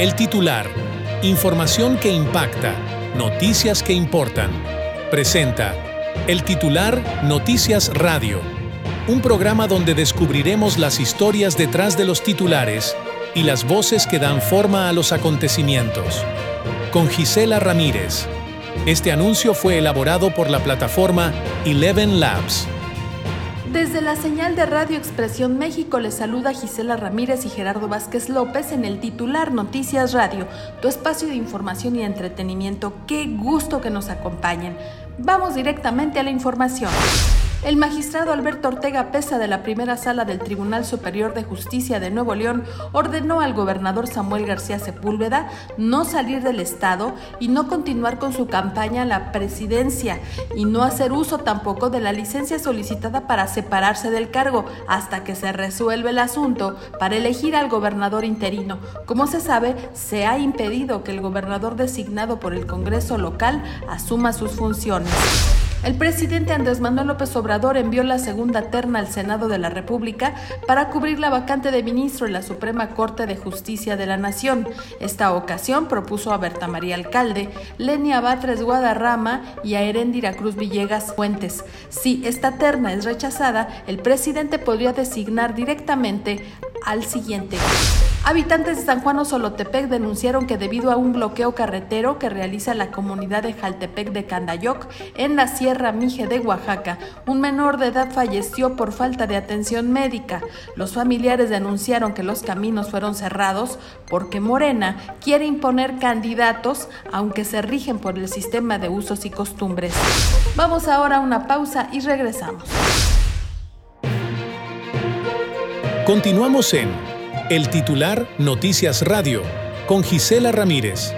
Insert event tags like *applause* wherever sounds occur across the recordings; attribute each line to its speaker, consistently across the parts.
Speaker 1: El titular, información que impacta, noticias que importan. Presenta El titular Noticias Radio, un programa donde descubriremos las historias detrás de los titulares y las voces que dan forma a los acontecimientos. Con Gisela Ramírez. Este anuncio fue elaborado por la plataforma Eleven Labs.
Speaker 2: Desde la señal de Radio Expresión México les saluda Gisela Ramírez y Gerardo Vázquez López en el titular Noticias Radio, tu espacio de información y entretenimiento. Qué gusto que nos acompañen. Vamos directamente a la información. El magistrado Alberto Ortega Pesa de la primera sala del Tribunal Superior de Justicia de Nuevo León ordenó al gobernador Samuel García Sepúlveda no salir del Estado y no continuar con su campaña a la presidencia y no hacer uso tampoco de la licencia solicitada para separarse del cargo hasta que se resuelva el asunto para elegir al gobernador interino. Como se sabe, se ha impedido que el gobernador designado por el Congreso local asuma sus funciones. El presidente Andrés Manuel López Obrador envió la segunda terna al Senado de la República para cubrir la vacante de ministro en la Suprema Corte de Justicia de la Nación. Esta ocasión propuso a Berta María Alcalde, Lenia Batres Guadarrama y a Herendira Cruz Villegas Fuentes. Si esta terna es rechazada, el presidente podría designar directamente al siguiente. Habitantes de San Juan Osolotepec denunciaron que debido a un bloqueo carretero que realiza la comunidad de Jaltepec de Candayoc en la Sierra Mije de Oaxaca, un menor de edad falleció por falta de atención médica. Los familiares denunciaron que los caminos fueron cerrados porque Morena quiere imponer candidatos aunque se rigen por el sistema de usos y costumbres. Vamos ahora a una pausa y regresamos.
Speaker 1: Continuamos en el titular Noticias Radio con Gisela Ramírez.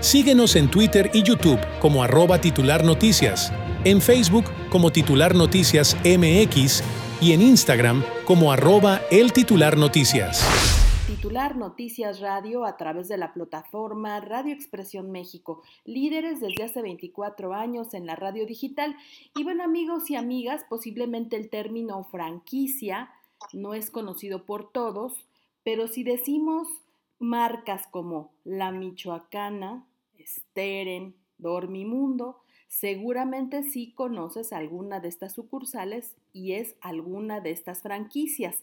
Speaker 1: Síguenos en Twitter y YouTube como arroba titular noticias, en Facebook como titular noticias MX y en Instagram como arroba el titular noticias.
Speaker 2: Titular Noticias Radio a través de la plataforma Radio Expresión México, líderes desde hace 24 años en la radio digital. Y bueno amigos y amigas, posiblemente el término franquicia no es conocido por todos, pero si decimos marcas como La Michoacana, Steren, Dormimundo, seguramente sí conoces alguna de estas sucursales y es alguna de estas franquicias.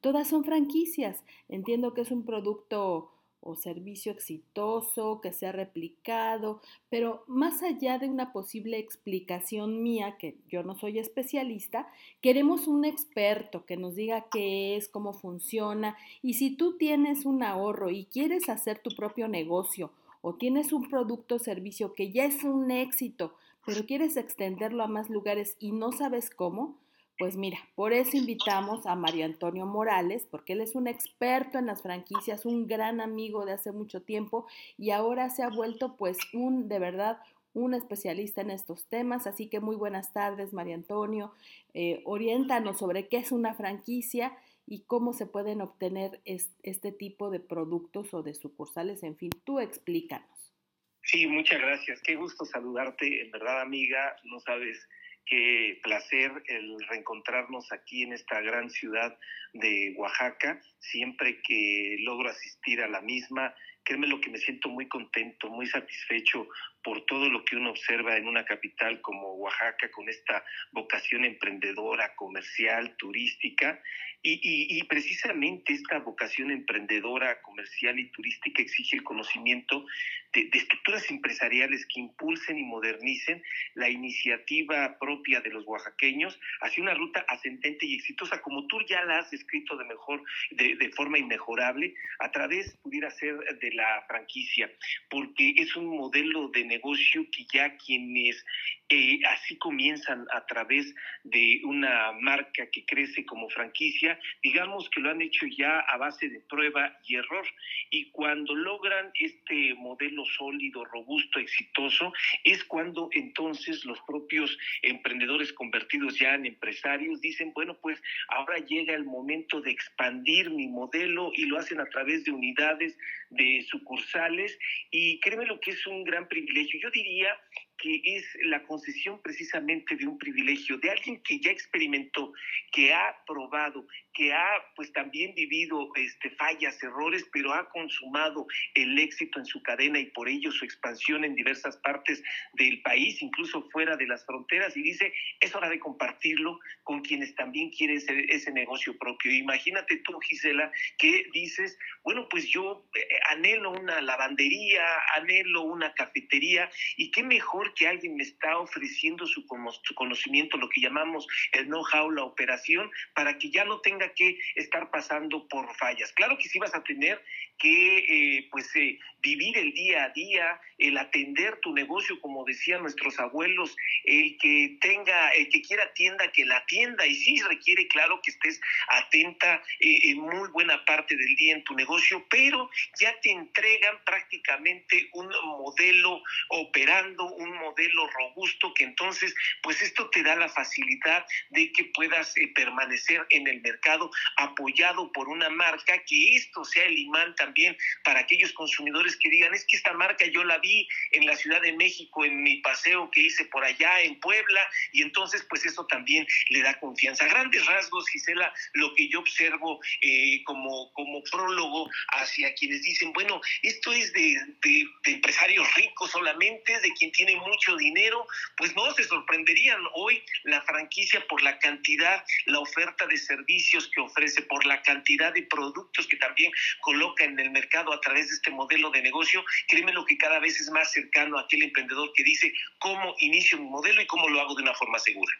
Speaker 2: Todas son franquicias. Entiendo que es un producto o servicio exitoso que se ha replicado, pero más allá de una posible explicación mía, que yo no soy especialista, queremos un experto que nos diga qué es, cómo funciona, y si tú tienes un ahorro y quieres hacer tu propio negocio o tienes un producto o servicio que ya es un éxito, pero quieres extenderlo a más lugares y no sabes cómo, pues mira, por eso invitamos a Mario Antonio Morales, porque él es un experto en las franquicias, un gran amigo de hace mucho tiempo y ahora se ha vuelto pues un, de verdad, un especialista en estos temas. Así que muy buenas tardes, Mario Antonio. Eh, oriéntanos sobre qué es una franquicia y cómo se pueden obtener este tipo de productos o de sucursales. En fin, tú explícanos.
Speaker 3: Sí, muchas gracias. Qué gusto saludarte. En verdad, amiga, no sabes qué placer el reencontrarnos aquí en esta gran ciudad de Oaxaca. Siempre que logro asistir a la misma, créeme lo que me siento muy contento, muy satisfecho por todo lo que uno observa en una capital como Oaxaca, con esta vocación emprendedora, comercial, turística. Y, precisamente esta vocación emprendedora, comercial y turística exige el conocimiento de, estructuras empresariales que impulsen y modernicen la iniciativa propia de los oaxaqueños hacia una ruta ascendente y exitosa, como tú ya la has escrito de mejor, de, de forma inmejorable, a través, pudiera ser, de la franquicia, porque es un modelo de negocio que ya quienes eh, así comienzan a través de una marca que crece como franquicia, digamos que lo han hecho ya a base de prueba y error. Y cuando logran este modelo sólido, robusto, exitoso, es cuando entonces los propios emprendedores convertidos ya en empresarios dicen, bueno, pues ahora llega el momento de expandir mi modelo y lo hacen a través de unidades, de sucursales. Y créeme lo que es un gran privilegio. Yo diría que es la concesión precisamente de un privilegio, de alguien que ya experimentó, que ha probado, que ha pues también vivido este, fallas, errores, pero ha consumado el éxito en su cadena y por ello su expansión en diversas partes del país, incluso fuera de las fronteras, y dice, es hora de compartirlo con quienes también quieren ese, ese negocio propio. Imagínate tú, Gisela, que dices, bueno, pues yo eh, anhelo una lavandería, anhelo una cafetería, y qué mejor que alguien me está ofreciendo su, su conocimiento, lo que llamamos el know-how, la operación, para que ya no tenga que estar pasando por fallas. Claro que sí vas a tener que eh, pues eh, vivir el día a día, el atender tu negocio, como decían nuestros abuelos, el que tenga, el que quiera tienda, que la tienda, y sí requiere, claro, que estés atenta eh, en muy buena parte del día en tu negocio, pero ya te entregan prácticamente un modelo operando, un modelo robusto, que entonces, pues esto te da la facilidad de que puedas permanecer en el mercado apoyado por una marca, que esto sea el imán también también para aquellos consumidores que digan, es que esta marca yo la vi en la Ciudad de México, en mi paseo que hice por allá, en Puebla, y entonces pues eso también le da confianza. Grandes rasgos, Gisela, lo que yo observo eh, como, como prólogo hacia quienes dicen, bueno, esto es de, de, de empresarios ricos solamente, de quien tiene mucho dinero, pues no se sorprenderían hoy la franquicia por la cantidad, la oferta de servicios que ofrece, por la cantidad de productos que también coloca en el mercado a través de este modelo de negocio, créeme lo que cada vez es más cercano a aquel emprendedor que dice cómo inicio mi modelo y cómo lo hago de una forma segura.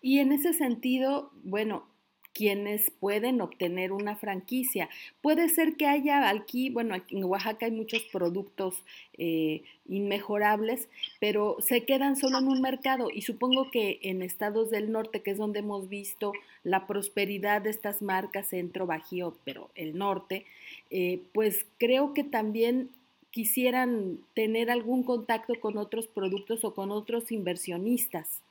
Speaker 2: Y en ese sentido, bueno, quienes pueden obtener una franquicia. Puede ser que haya aquí, bueno, en Oaxaca hay muchos productos eh, inmejorables, pero se quedan solo en un mercado y supongo que en estados del norte, que es donde hemos visto la prosperidad de estas marcas, centro, bajío, pero el norte, eh, pues creo que también quisieran tener algún contacto con otros productos o con otros inversionistas.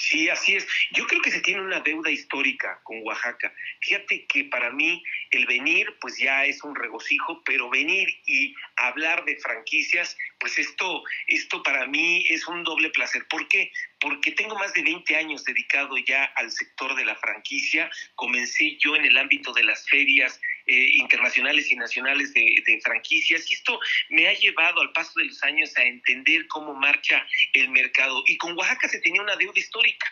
Speaker 3: Sí, así es. Yo creo que se tiene una deuda histórica con Oaxaca. Fíjate que para mí el venir, pues ya es un regocijo, pero venir y hablar de franquicias, pues esto, esto para mí es un doble placer. ¿Por qué? Porque tengo más de 20 años dedicado ya al sector de la franquicia. Comencé yo en el ámbito de las ferias eh, internacionales y nacionales de, de, franquicias. Y esto me ha llevado al paso de los años a entender cómo marcha el mercado. Y con Oaxaca se tenía una deuda histórica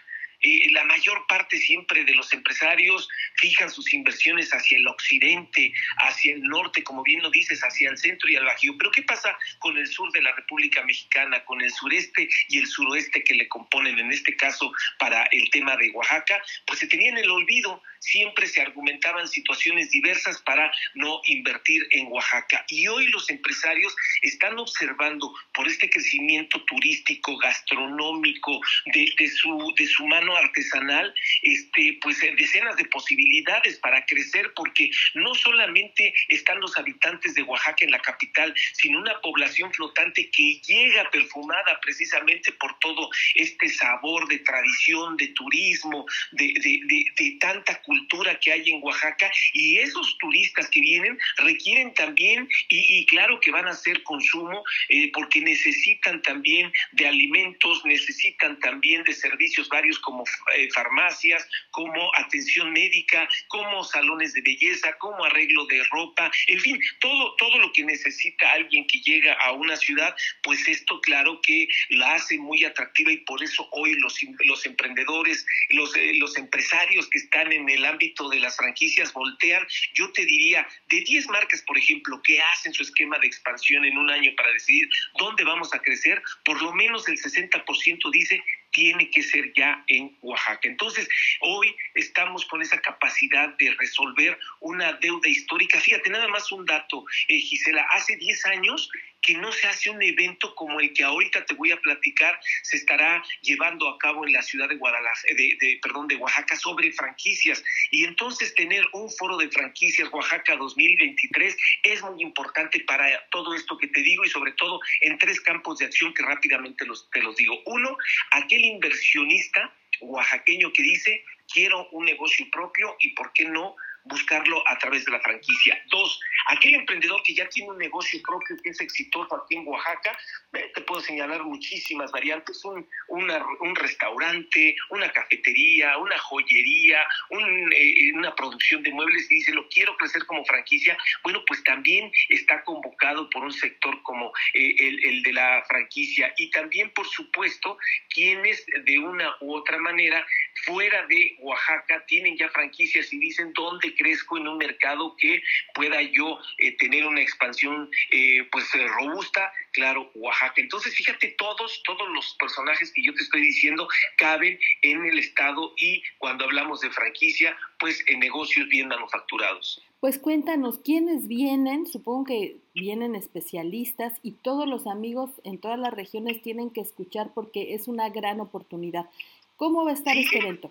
Speaker 3: la mayor parte siempre de los empresarios fijan sus inversiones hacia el occidente, hacia el norte, como bien lo dices, hacia el centro y al bajío. Pero ¿qué pasa con el sur de la República Mexicana, con el sureste y el suroeste que le componen, en este caso para el tema de Oaxaca? Pues se tenía en el olvido, siempre se argumentaban situaciones diversas para no invertir en Oaxaca. Y hoy los empresarios están observando por este crecimiento turístico, gastronómico, de, de su, de su mano artesanal, este, pues decenas de posibilidades para crecer, porque no solamente están los habitantes de Oaxaca en la capital, sino una población flotante que llega perfumada precisamente por todo este sabor de tradición, de turismo, de, de, de, tanta cultura que hay en Oaxaca, y esos turistas que vienen requieren también, y, y claro que van a hacer consumo, eh, porque necesitan también de alimentos, necesitan también de servicios varios como eh, farmacias, como atención médica, como salones de belleza, como arreglo de ropa, en fin, todo, todo lo que necesita alguien que llega a una ciudad, pues esto claro que la hace muy atractiva y por eso hoy los, los emprendedores, los, eh, los empresarios que están en el ámbito de las franquicias voltean, yo te diría, de 10 marcas, por ejemplo, que hacen su esquema de expansión en un año para decidir dónde vamos a crecer, por lo menos el 60% dice tiene que ser ya en Oaxaca. Entonces, hoy estamos con esa capacidad de resolver una deuda histórica. Fíjate, nada más un dato, eh, Gisela, hace 10 años que no se hace un evento como el que ahorita te voy a platicar, se estará llevando a cabo en la ciudad de Guadalajara, de, perdón, de Oaxaca sobre franquicias. Y entonces tener un foro de franquicias Oaxaca 2023 es muy importante para todo esto que te digo y sobre todo en tres campos de acción que rápidamente los, te los digo. Uno, aquel inversionista oaxaqueño que dice, quiero un negocio propio y por qué no buscarlo a través de la franquicia. Dos, aquel emprendedor que ya tiene un negocio propio que es exitoso aquí en Oaxaca, te puedo señalar muchísimas variantes, un, un restaurante, una cafetería, una joyería, eh, una producción de muebles y dice, lo quiero crecer como franquicia, bueno, pues también está convocado por un sector como eh, el, el de la franquicia y también, por supuesto, quienes de una u otra manera fuera de Oaxaca tienen ya franquicias y dicen dónde crezco en un mercado que pueda yo eh, tener una expansión eh, pues eh, robusta, claro, Oaxaca. Entonces, fíjate, todos, todos los personajes que yo te estoy diciendo caben en el Estado y cuando hablamos de franquicia, pues en negocios bien manufacturados.
Speaker 2: Pues cuéntanos, ¿quiénes vienen? Supongo que vienen especialistas y todos los amigos en todas las regiones tienen que escuchar porque es una gran oportunidad. ¿Cómo va a estar este evento?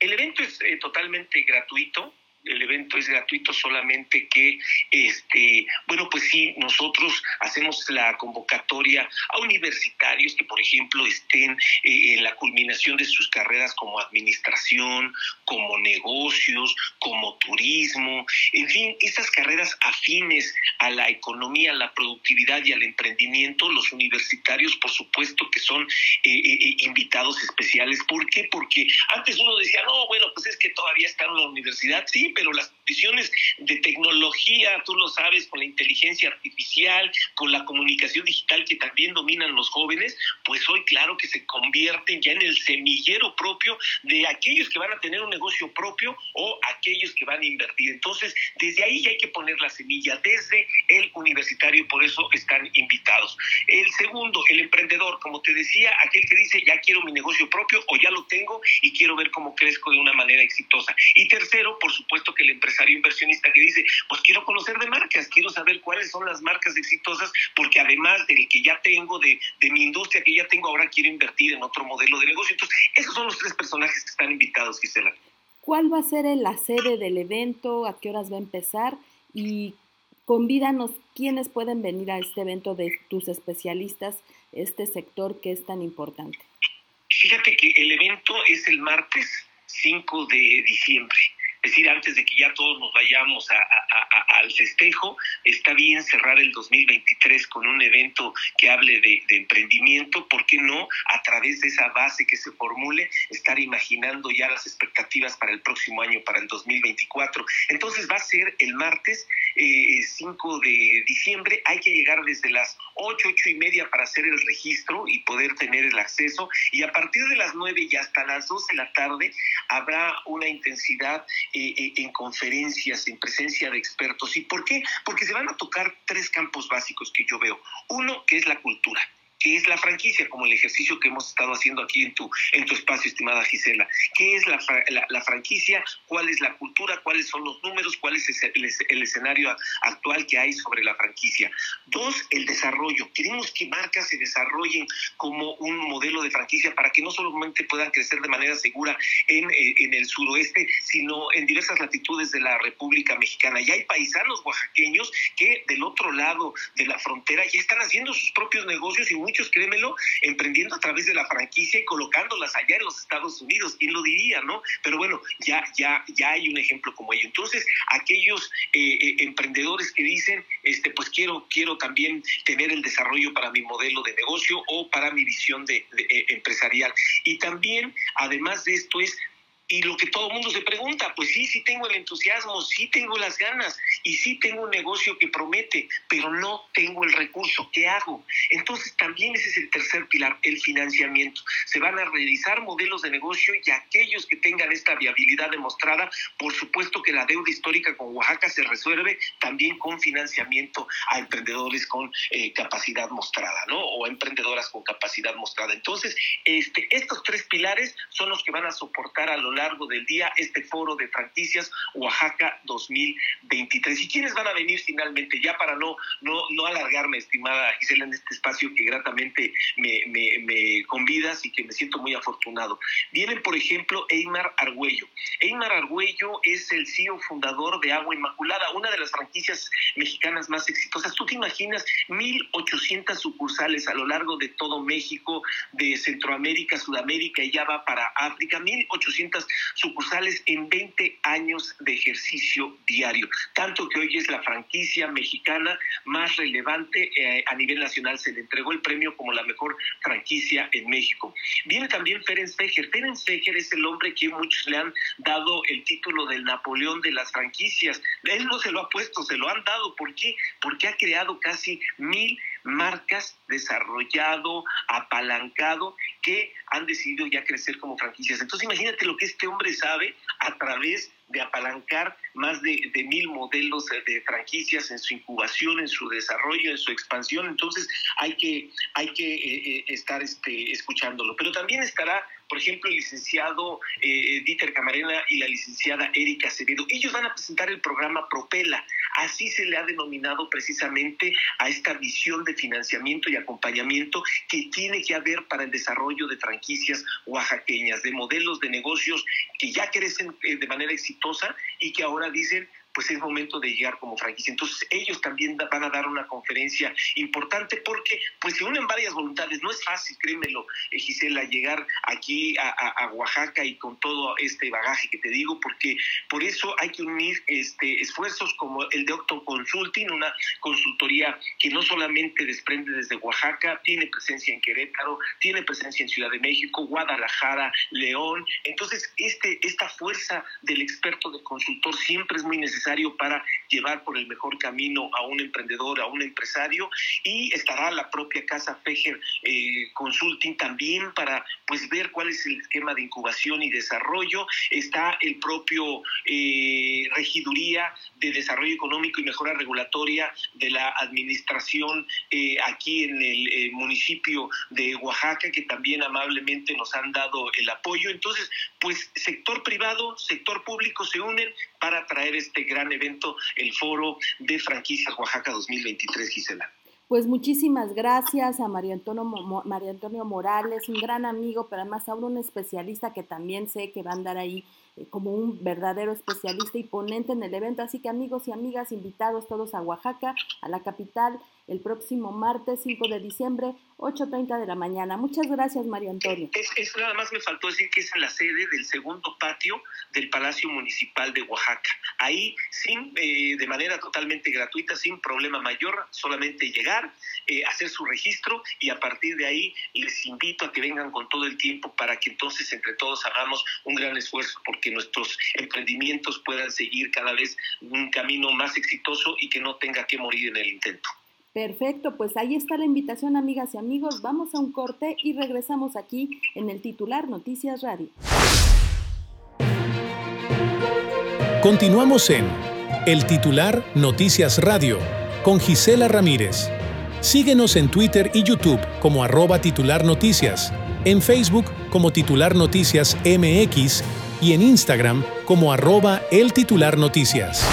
Speaker 3: El evento es eh, totalmente gratuito el evento es gratuito, solamente que, este, bueno, pues sí, nosotros hacemos la convocatoria a universitarios que, por ejemplo, estén eh, en la culminación de sus carreras como administración, como negocios, como turismo, en fin, estas carreras afines a la economía, a la productividad y al emprendimiento, los universitarios, por supuesto, que son eh, eh, invitados especiales. ¿Por qué? Porque antes uno decía, no, bueno, pues es que todavía están en la universidad, sí, pero las condiciones de tecnología, tú lo sabes, con la inteligencia artificial, con la comunicación digital que también dominan los jóvenes, pues hoy claro que se convierten ya en el semillero propio de aquellos que van a tener un negocio propio o aquellos que van a invertir. Entonces, desde ahí ya hay que poner la semilla, desde el universitario, por eso están invitados. El segundo, el emprendedor, como te decía, aquel que dice, ya quiero mi negocio propio o ya lo tengo y quiero ver cómo crezco de una manera exitosa. Y tercero, por supuesto, que el empresario inversionista que dice, pues quiero conocer de marcas, quiero saber cuáles son las marcas exitosas, porque además del que ya tengo, de, de mi industria que ya tengo, ahora quiero invertir en otro modelo de negocio. Entonces, esos son los tres personajes que están invitados, Gisela.
Speaker 2: ¿Cuál va a ser la sede del evento? ¿A qué horas va a empezar? Y convídanos quiénes pueden venir a este evento de tus especialistas, este sector que es tan importante.
Speaker 3: Fíjate que el evento es el martes 5 de diciembre. Decir, antes de que ya todos nos vayamos al festejo, está bien cerrar el 2023 con un evento que hable de, emprendimiento, ¿por qué no? A través de esa base que se formule, estar imaginando ya las expectativas para el próximo año, para el 2024. Entonces va a ser el martes 5 eh, de diciembre, hay que llegar desde las 8, 8 y media para hacer el registro y poder tener el acceso, y a partir de las 9 y hasta las 2 de la tarde habrá una intensidad eh, eh, en conferencias, en presencia de expertos. ¿Y por qué? Porque se van a tocar tres campos básicos que yo veo. Uno, que es la cultura ¿Qué es la franquicia? Como el ejercicio que hemos estado haciendo aquí en tu, en tu espacio, estimada Gisela. ¿Qué es la, la, franquicia? ¿Cuál es la cultura? ¿Cuáles son los números? ¿Cuál es el, el, escenario actual que hay sobre la franquicia? Dos, el desarrollo. Queremos que marcas se desarrollen como un modelo de franquicia para que no solamente puedan crecer de manera segura en, eh, en el suroeste, sino en diversas latitudes de la República Mexicana. Y hay paisanos oaxaqueños que del otro lado de la frontera ya están haciendo sus propios negocios y muchos, créemelo, emprendiendo a través de la franquicia y colocándolas allá en los Estados Unidos. ¿Quién lo diría, no? Pero bueno, ya, ya, ya hay un ejemplo como ello. Entonces, aquellos eh, eh, emprendedores que dicen, este, pues quiero, quiero también tener el desarrollo para mi modelo de negocio o para mi visión de, eh, empresarial. Y también, además de esto, es y lo que todo mundo se pregunta, pues sí, sí tengo el entusiasmo, sí tengo las ganas y sí tengo un negocio que promete, pero no tengo el recurso, ¿qué hago? Entonces también ese es el tercer pilar, el financiamiento. Se van a realizar modelos de negocio y aquellos que tengan esta viabilidad demostrada, por supuesto que la deuda histórica con Oaxaca se resuelve también con financiamiento a emprendedores con eh, capacidad mostrada, ¿no? O emprendedoras con capacidad mostrada. Entonces, este, estos tres pilares son los que van a soportar a lo largo del día este foro de franquicias Oaxaca 2023. 2023. ¿Y quiénes van a venir finalmente? Ya para no, no, no alargarme, estimada Gisela, en este espacio que gratamente me, me, me convidas y que me siento muy afortunado. Vienen, por ejemplo, Eymar Argüello. Eymar Argüello es el CEO fundador de Agua Inmaculada, una de las franquicias mexicanas más exitosas. ¿Tú te imaginas 1.800 sucursales a lo largo de todo México, de Centroamérica, Sudamérica y ya va para África? 1.800 sucursales en 20 años de ejercicio diario. Tanto que hoy es la franquicia mexicana más relevante eh, a nivel nacional. Se le entregó el premio como la mejor franquicia en México. Viene también Ferenc Fejer. Ferenc Fejer es el hombre que muchos le han dado el título del Napoleón de las franquicias. Él no se lo ha puesto, se lo han dado. ¿Por qué? Porque ha creado casi mil marcas, desarrollado, apalancado, que han decidido ya crecer como franquicias. Entonces imagínate lo que este hombre sabe a través de apalancar más de, mil modelos de, franquicias en su incubación, en su desarrollo, en su expansión. Entonces hay que, hay que eh, eh, estar este, escuchándolo. Pero también estará por ejemplo, el licenciado eh, Dieter Camarena y la licenciada Erika Acevedo. Ellos van a presentar el programa Propela. Así se le ha denominado precisamente a esta visión de financiamiento y acompañamiento que tiene que haber para el desarrollo de franquicias oaxaqueñas, de modelos de negocios que ya crecen eh, de manera exitosa y que ahora dicen pues es momento de llegar como franquicia. Entonces ellos también van a dar una conferencia importante porque pues se unen varias voluntades. No es fácil, créemelo, eh, Gisela, llegar aquí a, Oaxaca y con todo este bagaje que te digo, porque por eso hay que unir este, esfuerzos como el de Octo Consulting, una consultoría que no solamente desprende desde Oaxaca, tiene presencia en Querétaro, tiene presencia en Ciudad de México, Guadalajara, León. Entonces, este, esta fuerza del experto, del consultor, siempre es muy necesaria para llevar por el mejor camino a un emprendedor, a un empresario y estará la propia casa Fejer eh, Consulting también para pues ver cuál es el esquema de incubación y desarrollo. Está el propio eh, regiduría de desarrollo económico y mejora regulatoria de la administración eh, aquí en el municipio de Oaxaca que también amablemente nos han dado el apoyo. Entonces, pues sector privado, sector público se unen para traer este gran evento, el Foro de Franquicias Oaxaca 2023, Gisela.
Speaker 2: Pues muchísimas gracias a María Antonio, María Antonio Morales, un gran amigo, pero además ahora un especialista que también sé que va a andar ahí como un verdadero especialista y ponente en el evento. Así que amigos y amigas, invitados todos a Oaxaca, a la capital, el próximo martes 5 de diciembre, 8.30 de la mañana. Muchas gracias, María Antonio.
Speaker 3: Es, nada más me faltó decir que es en la sede del segundo patio del Palacio Municipal de Oaxaca. Ahí, sin, eh, de manera totalmente gratuita, sin problema mayor, solamente llegar, eh, hacer su registro y a partir de ahí les invito a que vengan con todo el tiempo para que entonces entre todos hagamos un gran esfuerzo porque nuestros emprendimientos puedan seguir cada vez un camino más exitoso y que no tenga que morir en el intento.
Speaker 2: Perfecto, pues ahí está la invitación, amigas y amigos. Vamos a un corte y regresamos aquí en el titular Noticias Radio.
Speaker 1: Continuamos en El titular Noticias Radio con Gisela Ramírez. Síguenos en Twitter y YouTube como arroba titular noticias, en Facebook como titular noticias MX y en Instagram como arroba el titular noticias.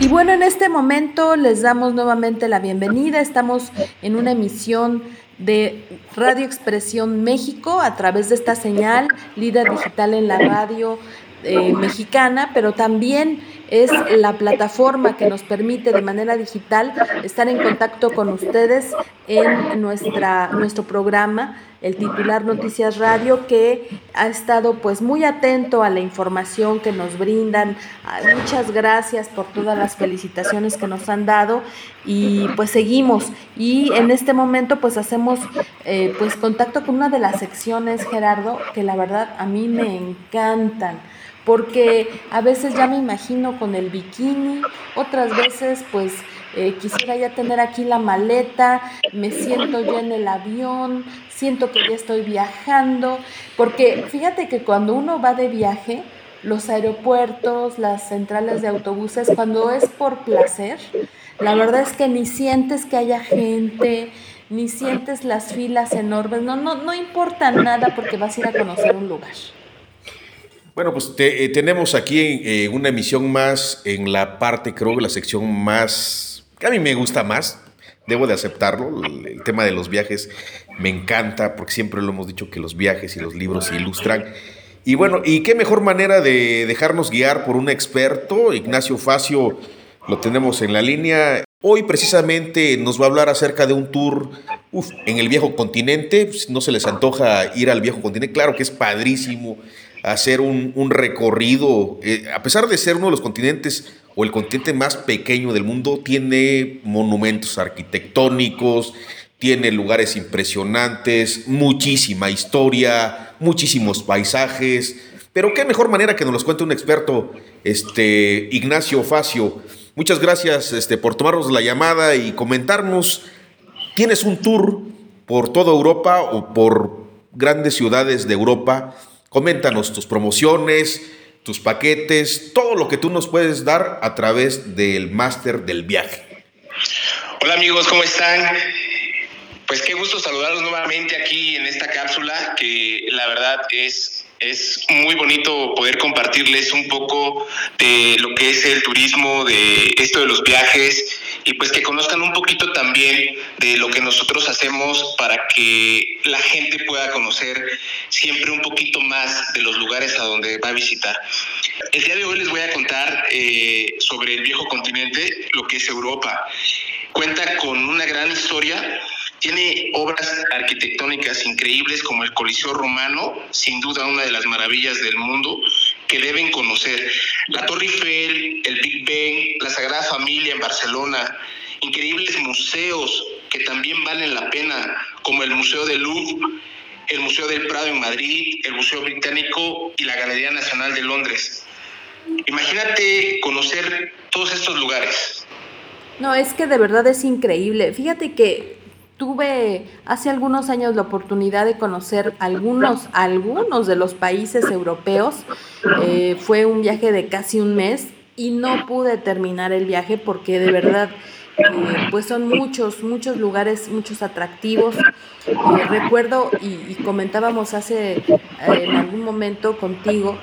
Speaker 2: Y bueno, en este momento les damos nuevamente la bienvenida. Estamos en una emisión de Radio Expresión México a través de esta señal, líder digital en la radio eh, mexicana, pero también es la plataforma que nos permite de manera digital estar en contacto con ustedes en nuestra, nuestro programa, el titular Noticias Radio, que ha estado pues muy atento a la información que nos brindan. Ah, muchas gracias por todas las felicitaciones que nos han dado y pues seguimos. Y en este momento pues hacemos eh, pues contacto con una de las secciones, Gerardo, que la verdad a mí me encantan porque a veces ya me imagino con el bikini, otras veces pues eh, quisiera ya tener aquí la maleta, me siento ya en el avión, siento que ya estoy viajando, porque fíjate que cuando uno va de viaje, los aeropuertos, las centrales de autobuses, cuando es por placer, la verdad es que ni sientes que haya gente, ni sientes las filas enormes, no, no, no importa nada porque vas a ir a conocer un lugar.
Speaker 4: Bueno, pues tenemos aquí una emisión más en la parte, creo que la sección más, que a mí me gusta más, debo de aceptarlo, el, tema de los viajes me encanta porque siempre lo hemos dicho que los viajes y los libros se ilustran. Y bueno, y qué mejor manera de dejarnos guiar por un experto, Ignacio Facio, lo tenemos en la línea. Hoy precisamente nos va a hablar acerca de un tour en el viejo continente. Pues, no se les antoja ir al viejo continente, claro que es padrísimo hacer un, recorrido, eh, a pesar de ser uno de los continentes o el continente más pequeño del mundo, tiene monumentos arquitectónicos, tiene lugares impresionantes, muchísima historia, muchísimos paisajes. Pero qué mejor manera que nos los cuente un experto, este Ignacio Facio. Muchas gracias este, por tomarnos la llamada y comentarnos. ¿Tienes un tour por toda Europa o por grandes ciudades de Europa? Coméntanos tus promociones, tus paquetes, todo lo que tú nos puedes dar a través del máster del viaje.
Speaker 5: Hola amigos, ¿cómo están? Pues qué gusto saludarlos nuevamente aquí en esta cápsula que la verdad es es muy bonito poder compartirles un poco de lo que es el turismo, de esto de los viajes y pues que conozcan un poquito también de lo que nosotros hacemos para que la gente pueda conocer siempre un poquito más de los lugares a donde va a visitar. El día de hoy les voy a contar eh, sobre el viejo continente, lo que es Europa. Cuenta con una gran historia tiene obras arquitectónicas increíbles como el Coliseo Romano, sin duda una de las maravillas del mundo que deben conocer. La Torre Eiffel, el Big Ben, la Sagrada Familia en Barcelona, increíbles museos que también valen la pena, como el Museo del Louvre, el Museo del Prado en Madrid, el Museo Británico y la Galería Nacional de Londres. Imagínate conocer todos estos lugares.
Speaker 2: No, es que de verdad es increíble. Fíjate que tuve hace algunos años la oportunidad de conocer algunos, algunos de los países europeos. Eh, fue un viaje de casi un mes y no pude terminar el viaje porque de verdad eh, pues son muchos, muchos lugares, muchos atractivos. Eh, recuerdo y, comentábamos hace en algún momento contigo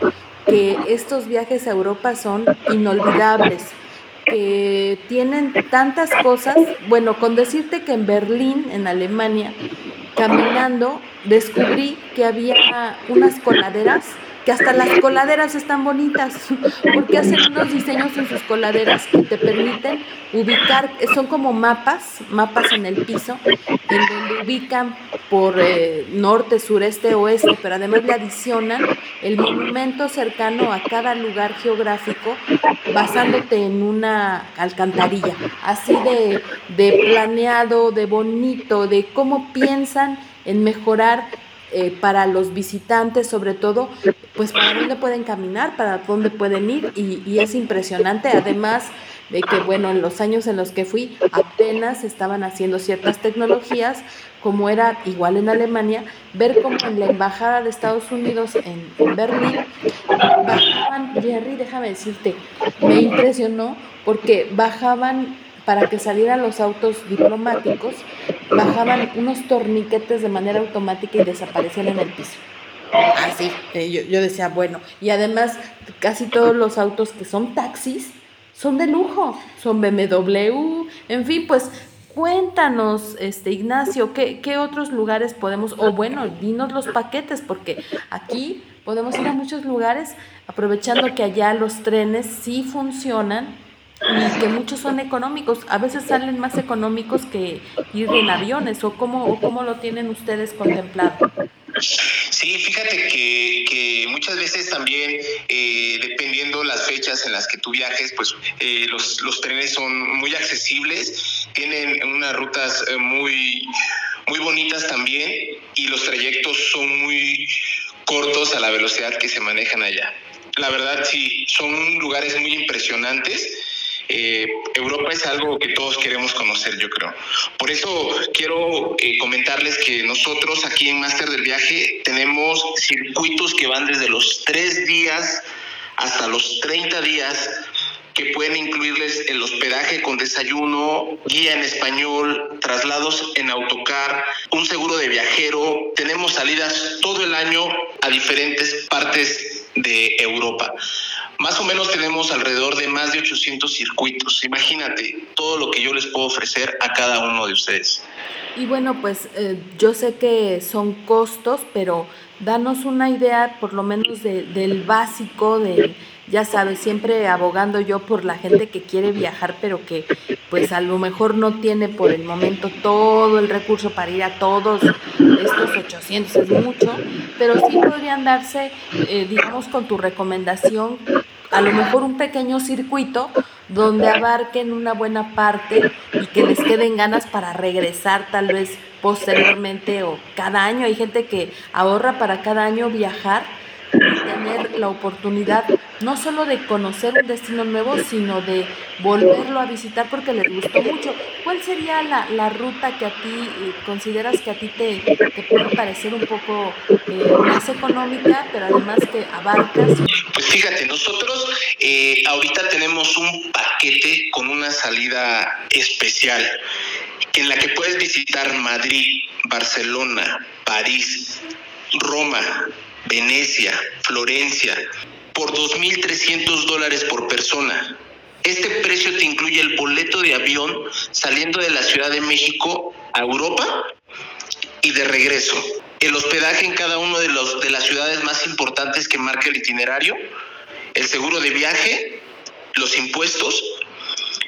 Speaker 2: que estos viajes a Europa son inolvidables que tienen tantas cosas. Bueno, con decirte que en Berlín, en Alemania, caminando, descubrí que había unas coladeras que hasta las coladeras están bonitas, *laughs* porque hacen unos diseños en sus coladeras que te permiten ubicar, son como mapas, mapas en el piso, en donde ubican por eh, norte, sureste, oeste, pero además le adicionan el monumento cercano a cada lugar geográfico basándote en una alcantarilla, así de, de planeado, de bonito, de cómo piensan en mejorar eh, para los visitantes, sobre todo, pues para dónde pueden caminar, para dónde pueden ir, y, es impresionante, además de que, bueno, en los años en los que fui, apenas estaban haciendo ciertas tecnologías, como era igual en Alemania, ver cómo en la embajada de Estados Unidos en, en Berlín bajaban, Jerry, déjame decirte, me impresionó porque bajaban para que salieran los autos diplomáticos, bajaban unos torniquetes de manera automática y desaparecían en el piso. Ah, eh, yo, yo decía, bueno, y además casi todos los autos que son taxis son de lujo, son BMW, en fin, pues cuéntanos, este Ignacio, ¿qué, ¿qué, otros lugares podemos, o bueno, dinos los paquetes, porque aquí podemos ir a muchos lugares, aprovechando que allá los trenes sí funcionan y que muchos son económicos, a veces salen más económicos que ir en aviones, o cómo, cómo lo tienen ustedes contemplado.
Speaker 5: Sí, fíjate que, muchas veces también, eh, dependiendo las fechas en las que tú viajes, pues eh, los, los, trenes son muy accesibles, tienen unas rutas eh, muy, muy bonitas también y los trayectos son muy cortos a la velocidad que se manejan allá. La verdad, sí, son lugares muy impresionantes eh, Europa es algo que todos queremos conocer, yo creo. Por eso quiero eh, comentarles que nosotros aquí en Máster del Viaje tenemos circuitos que van desde los tres días hasta los 30 días que pueden incluirles el hospedaje con desayuno, guía en español, traslados en autocar, un seguro de viajero. Tenemos salidas todo el año a diferentes partes de Europa. Más o menos tenemos alrededor de más de 800 circuitos. Imagínate todo lo que yo les puedo ofrecer a cada uno de ustedes.
Speaker 2: Y bueno, pues eh, yo sé que son costos, pero danos una idea por lo menos del básico, de, ya sabes, siempre abogando yo por la gente que quiere viajar, pero que pues a lo mejor no tiene por el momento todo el recurso para ir a todos estos 800, es mucho, pero sí podrían darse, eh, digamos, con tu recomendación, a lo mejor un pequeño circuito donde abarquen una buena parte y que les queden ganas para regresar tal vez posteriormente o cada año. Hay gente que ahorra para cada año viajar y tener la oportunidad no solo de conocer un destino nuevo, sino de volverlo a visitar porque les gustó mucho. ¿Cuál sería la, la ruta que a ti eh, consideras que a ti te, te puede parecer un poco eh, más económica, pero además que abarcas?
Speaker 5: Pues fíjate, nosotros eh, ahorita tenemos un paquete con una salida especial en la que puedes visitar Madrid, Barcelona, París, Roma, Venecia, Florencia, por 2.300 dólares por persona. Este precio te incluye el boleto de avión saliendo de la Ciudad de México a Europa y de regreso. El hospedaje en cada una de, de las ciudades más importantes que marca el itinerario, el seguro de viaje, los impuestos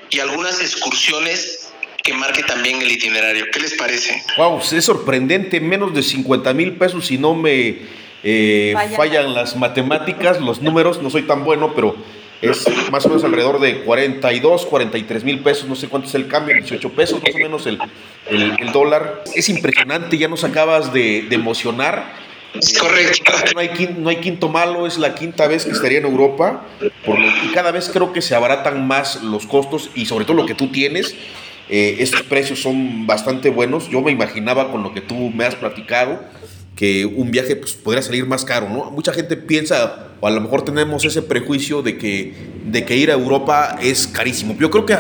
Speaker 5: y algunas excursiones que marque también el itinerario. ¿Qué les parece?
Speaker 4: Wow, es sorprendente, menos de 50 mil pesos si no me eh, fallan las matemáticas, los números, no soy tan bueno, pero es más o menos alrededor de 42, 43 mil pesos, no sé cuánto es el cambio, 18 pesos más o menos el, el, dólar. Es impresionante, ya nos acabas de, de emocionar.
Speaker 5: Es correcto.
Speaker 4: No hay, no hay, quinto malo, es la quinta vez que estaría en Europa, por lo, y cada vez creo que se abaratan más los costos y sobre todo lo que tú tienes. Eh, estos precios son bastante buenos. Yo me imaginaba con lo que tú me has platicado que un viaje pues, podría salir más caro, ¿no? Mucha gente piensa, o a lo mejor tenemos ese prejuicio de que, de que ir a Europa es carísimo. Yo creo que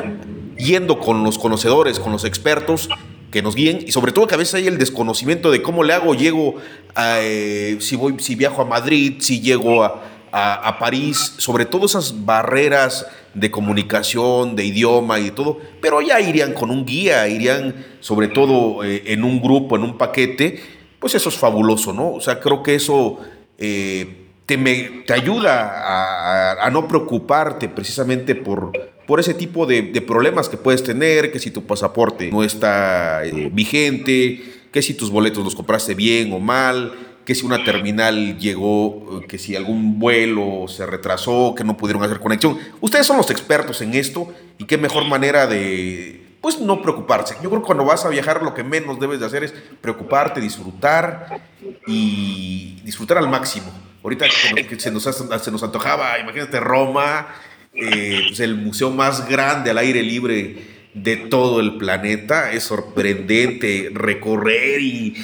Speaker 4: yendo con los conocedores, con los expertos que nos guíen, y sobre todo que a veces hay el desconocimiento de cómo le hago, llego, a, eh, si, voy, si viajo a Madrid, si llego a, a, París, sobre todo esas barreras de comunicación, de idioma y de todo, pero ya irían con un guía, irían sobre todo eh, en un grupo, en un paquete, pues eso es fabuloso, ¿no? O sea, creo que eso eh, te, te, ayuda a, no preocuparte precisamente por, por ese tipo de, problemas que puedes tener, que si tu pasaporte no está eh, vigente, que si tus boletos los compraste bien o mal, que si una terminal llegó, que si algún vuelo se retrasó, que no pudieron hacer conexión. Ustedes son los expertos en esto y qué mejor manera de pues no preocuparse. Yo creo que cuando vas a viajar lo que menos debes de hacer es preocuparte, disfrutar y disfrutar al máximo. Ahorita que se nos, se nos antojaba, imagínate Roma, eh, pues el museo más grande al aire libre de todo el planeta. Es sorprendente recorrer y,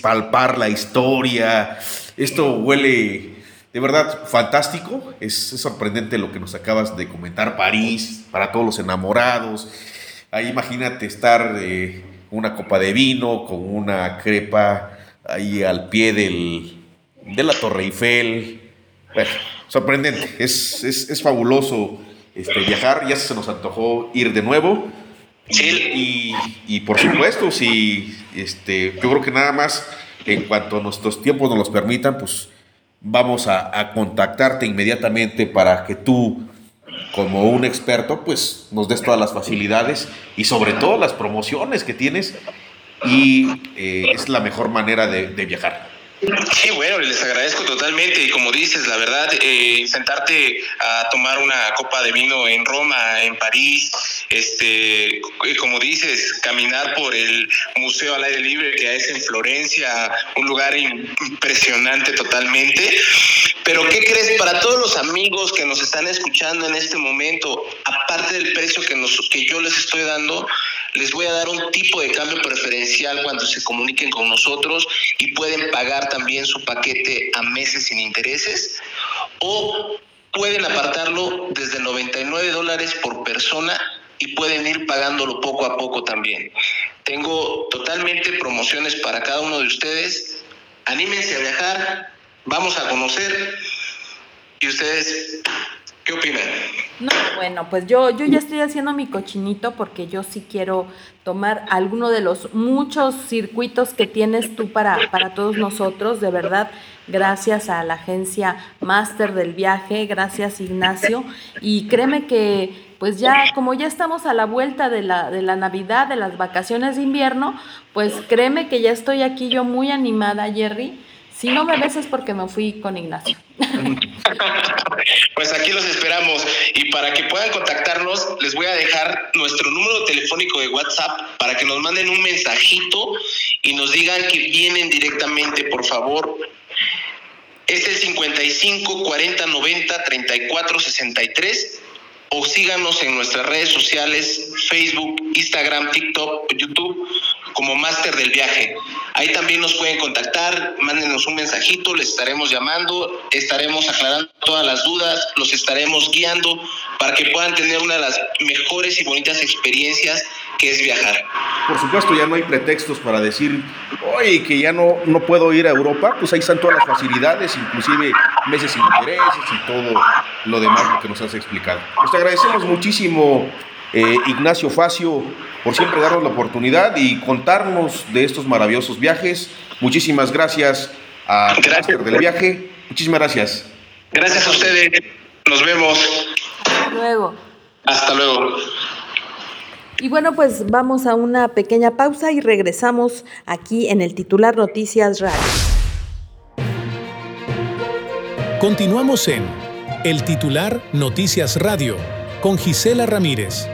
Speaker 4: palpar la historia. Esto huele de verdad fantástico. Es sorprendente lo que nos acabas de comentar. París, para todos los enamorados. Ahí imagínate estar eh, una copa de vino con una crepa ahí al pie del, de la Torre Eiffel. Bueno, sorprendente, es, es, fabuloso este, viajar, ya se nos antojó ir de nuevo. Y, y, por supuesto, si este, yo creo que nada más en cuanto nuestros tiempos nos los permitan, pues vamos a, a contactarte inmediatamente para que tú como un experto, pues nos des todas las facilidades y sobre todo las promociones que tienes y eh, es la mejor manera de, viajar.
Speaker 5: Sí, bueno, les agradezco totalmente y como dices, la verdad, eh, sentarte a tomar una copa de vino en Roma, en París, este, como dices, caminar por el Museo al Aire Libre que es en Florencia, un lugar impresionante totalmente, pero ¿qué crees? Para todos los amigos que nos están escuchando en este momento, aparte del precio que, nos, que yo les estoy dando, les voy a dar un tipo de cambio preferencial cuando se comuniquen con nosotros y pueden pagar también su paquete a meses sin intereses o pueden apartarlo desde 99 dólares por persona y pueden ir pagándolo poco a poco también. Tengo totalmente promociones para cada uno de ustedes. Anímense a viajar, vamos a conocer ¿Y ustedes qué opinan?
Speaker 2: No, bueno, pues yo, yo ya estoy haciendo mi cochinito porque yo sí quiero tomar alguno de los muchos circuitos que tienes tú para, para todos nosotros, de verdad gracias a la agencia Master del Viaje, gracias Ignacio, y créeme que pues ya como ya estamos a la vuelta de la, de la Navidad, de las vacaciones de invierno, pues créeme que ya estoy aquí yo muy animada, Jerry. Si no me ves es porque me fui con Ignacio. *laughs*
Speaker 5: Pues aquí los esperamos. Y para que puedan contactarnos les voy a dejar nuestro número telefónico de WhatsApp para que nos manden un mensajito y nos digan que vienen directamente, por favor, es el 55 40 90 34 63 o síganos en nuestras redes sociales, Facebook, Instagram, TikTok, YouTube, como Máster del Viaje. Ahí también nos pueden contactar, mándenos un mensajito, les estaremos llamando, estaremos aclarando todas las dudas, los estaremos guiando para que puedan tener una de las mejores y bonitas experiencias que es viajar.
Speaker 4: Por supuesto, ya no hay pretextos para decir, oye, que ya no, no puedo ir a Europa, pues ahí están todas las facilidades, inclusive meses sin intereses y todo lo demás lo que nos has explicado. Pues agradecemos muchísimo, eh, Ignacio Facio, por siempre darnos la oportunidad y contarnos de estos maravillosos viajes. Muchísimas gracias a
Speaker 5: Gracias.
Speaker 4: del viaje. Muchísimas gracias.
Speaker 5: Gracias a ustedes, nos vemos.
Speaker 2: Hasta luego.
Speaker 5: Hasta luego.
Speaker 2: Y bueno, pues vamos a una pequeña pausa y regresamos aquí en el titular Noticias Radio.
Speaker 1: Continuamos en El titular Noticias Radio con Gisela Ramírez.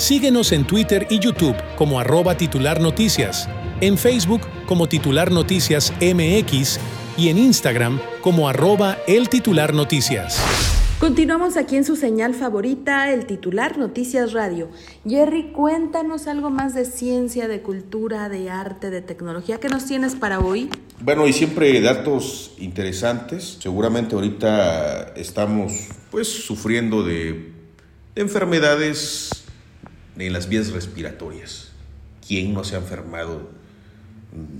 Speaker 1: Síguenos en Twitter y YouTube como arroba titular noticias, en Facebook como titular noticias MX y en Instagram como arroba el titular noticias.
Speaker 2: Continuamos aquí en su señal favorita, el titular Noticias Radio. Jerry, cuéntanos algo más de ciencia, de cultura, de arte, de tecnología. ¿Qué nos tienes para hoy?
Speaker 4: Bueno, y siempre datos interesantes. Seguramente ahorita estamos pues sufriendo de, de enfermedades en las vías respiratorias. ¿Quién no se ha enfermado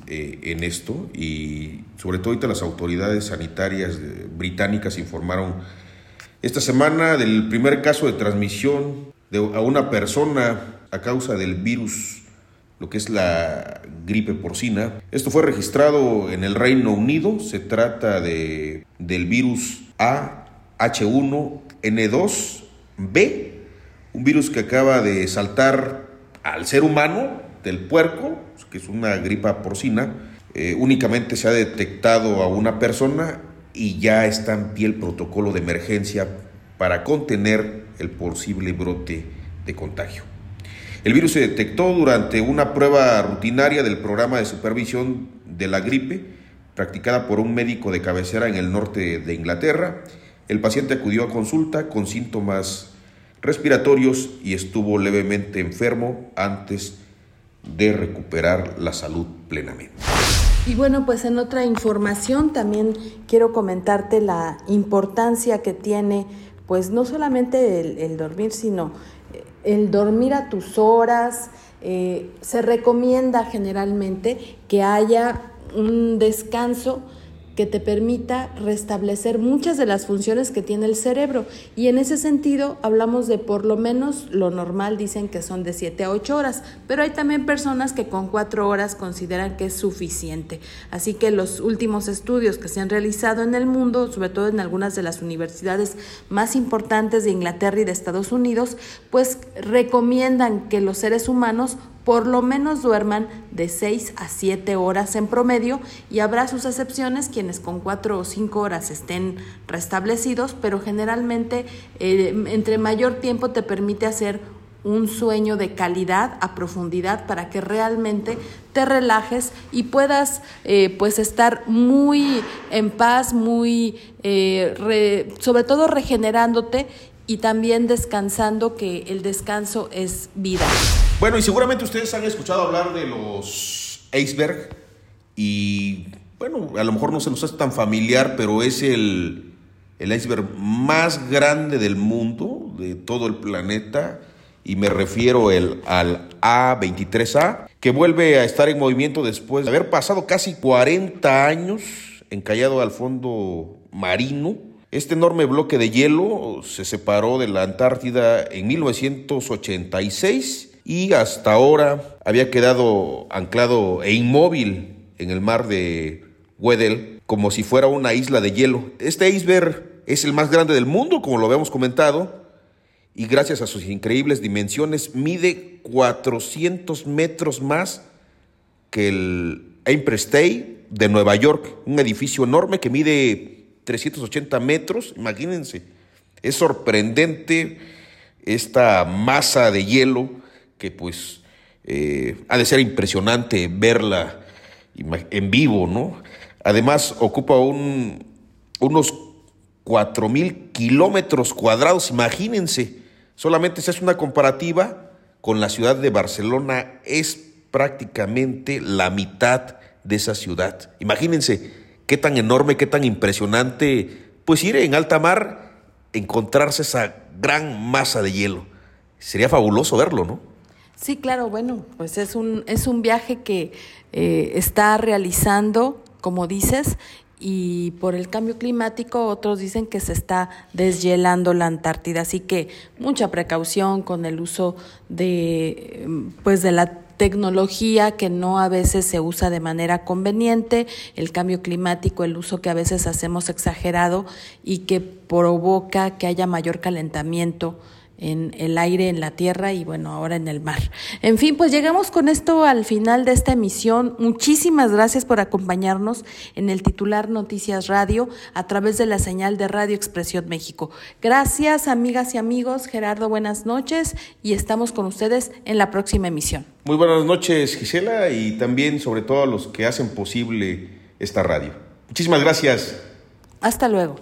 Speaker 4: eh, en esto? Y sobre todo ahorita las autoridades sanitarias eh, británicas informaron esta semana del primer caso de transmisión de, a una persona a causa del virus, lo que es la gripe porcina. Esto fue registrado en el Reino Unido. Se trata de, del virus AH1N2B, un virus que acaba de saltar al ser humano del puerco, que es una gripa porcina. Eh, únicamente se ha detectado a una persona y ya está en pie el protocolo de emergencia para contener el posible brote de contagio. El virus se detectó durante una prueba rutinaria del programa de supervisión de la gripe practicada por un médico de cabecera en el norte de Inglaterra. El paciente acudió a consulta con síntomas respiratorios y estuvo levemente enfermo antes de recuperar la salud plenamente.
Speaker 2: Y bueno, pues en otra información también quiero comentarte la importancia que tiene, pues no solamente el, dormir, sino el dormir a tus horas. Eh, se recomienda generalmente que haya un descanso que te permita restablecer muchas de las funciones que tiene el cerebro. Y en ese sentido hablamos de por lo menos lo normal, dicen que son de 7 a 8 horas, pero hay también personas que con 4 horas consideran que es suficiente. Así que los últimos estudios que se han realizado en el mundo, sobre todo en algunas de las universidades más importantes de Inglaterra y de Estados Unidos, pues recomiendan que los seres humanos por lo menos duerman de 6 a 7 horas en promedio y habrá sus excepciones quienes con 4 o 5 horas estén restablecidos, pero generalmente eh, entre mayor tiempo te permite hacer un sueño de calidad a profundidad para que realmente te relajes y puedas eh, pues estar muy en paz, muy eh, re, sobre todo regenerándote y también descansando, que el descanso es vida.
Speaker 4: Bueno, y seguramente ustedes han escuchado hablar de los iceberg y bueno, a lo mejor no se nos hace tan familiar, pero es el, el iceberg más grande del mundo, de todo el planeta, y me refiero el, al A23A, que vuelve a estar en movimiento después de haber pasado casi 40 años encallado al fondo marino Este enorme bloque de hielo se separó de la Antártida en 1986 y hasta ahora había quedado anclado e inmóvil en el mar de Weddell como si fuera una isla de hielo. Este iceberg es el más grande del mundo, como lo habíamos comentado, y gracias a sus increíbles dimensiones mide 400 metros más que el Empire State de Nueva York, un edificio enorme que mide 380 metros, imagínense. Es sorprendente esta masa de hielo que pues eh, ha de ser impresionante verla en vivo, ¿no? Además ocupa un, unos 4.000 kilómetros cuadrados, imagínense. Solamente se hace una comparativa con la ciudad de Barcelona, es prácticamente la mitad de esa ciudad. Imagínense qué tan enorme, qué tan impresionante, pues ir en alta mar, encontrarse esa gran masa de hielo. Sería fabuloso verlo, ¿no?
Speaker 2: Sí, claro, bueno, pues es un, es un viaje que eh, está realizando, como dices, y por el cambio climático otros dicen que se está deshielando la Antártida, así que mucha precaución con el uso de pues de la tecnología que no a veces se usa de manera conveniente, el cambio climático, el uso que a veces hacemos exagerado y que provoca que haya mayor calentamiento en el aire, en la tierra y bueno, ahora en el mar. En fin, pues llegamos con esto al final de esta emisión. Muchísimas gracias por acompañarnos en el titular Noticias Radio a través de la señal de Radio Expresión México. Gracias, amigas y amigos. Gerardo, buenas noches y estamos con ustedes en la próxima emisión.
Speaker 4: Muy buenas noches, Gisela, y también sobre todo a los que hacen posible esta radio. Muchísimas gracias.
Speaker 2: Hasta luego.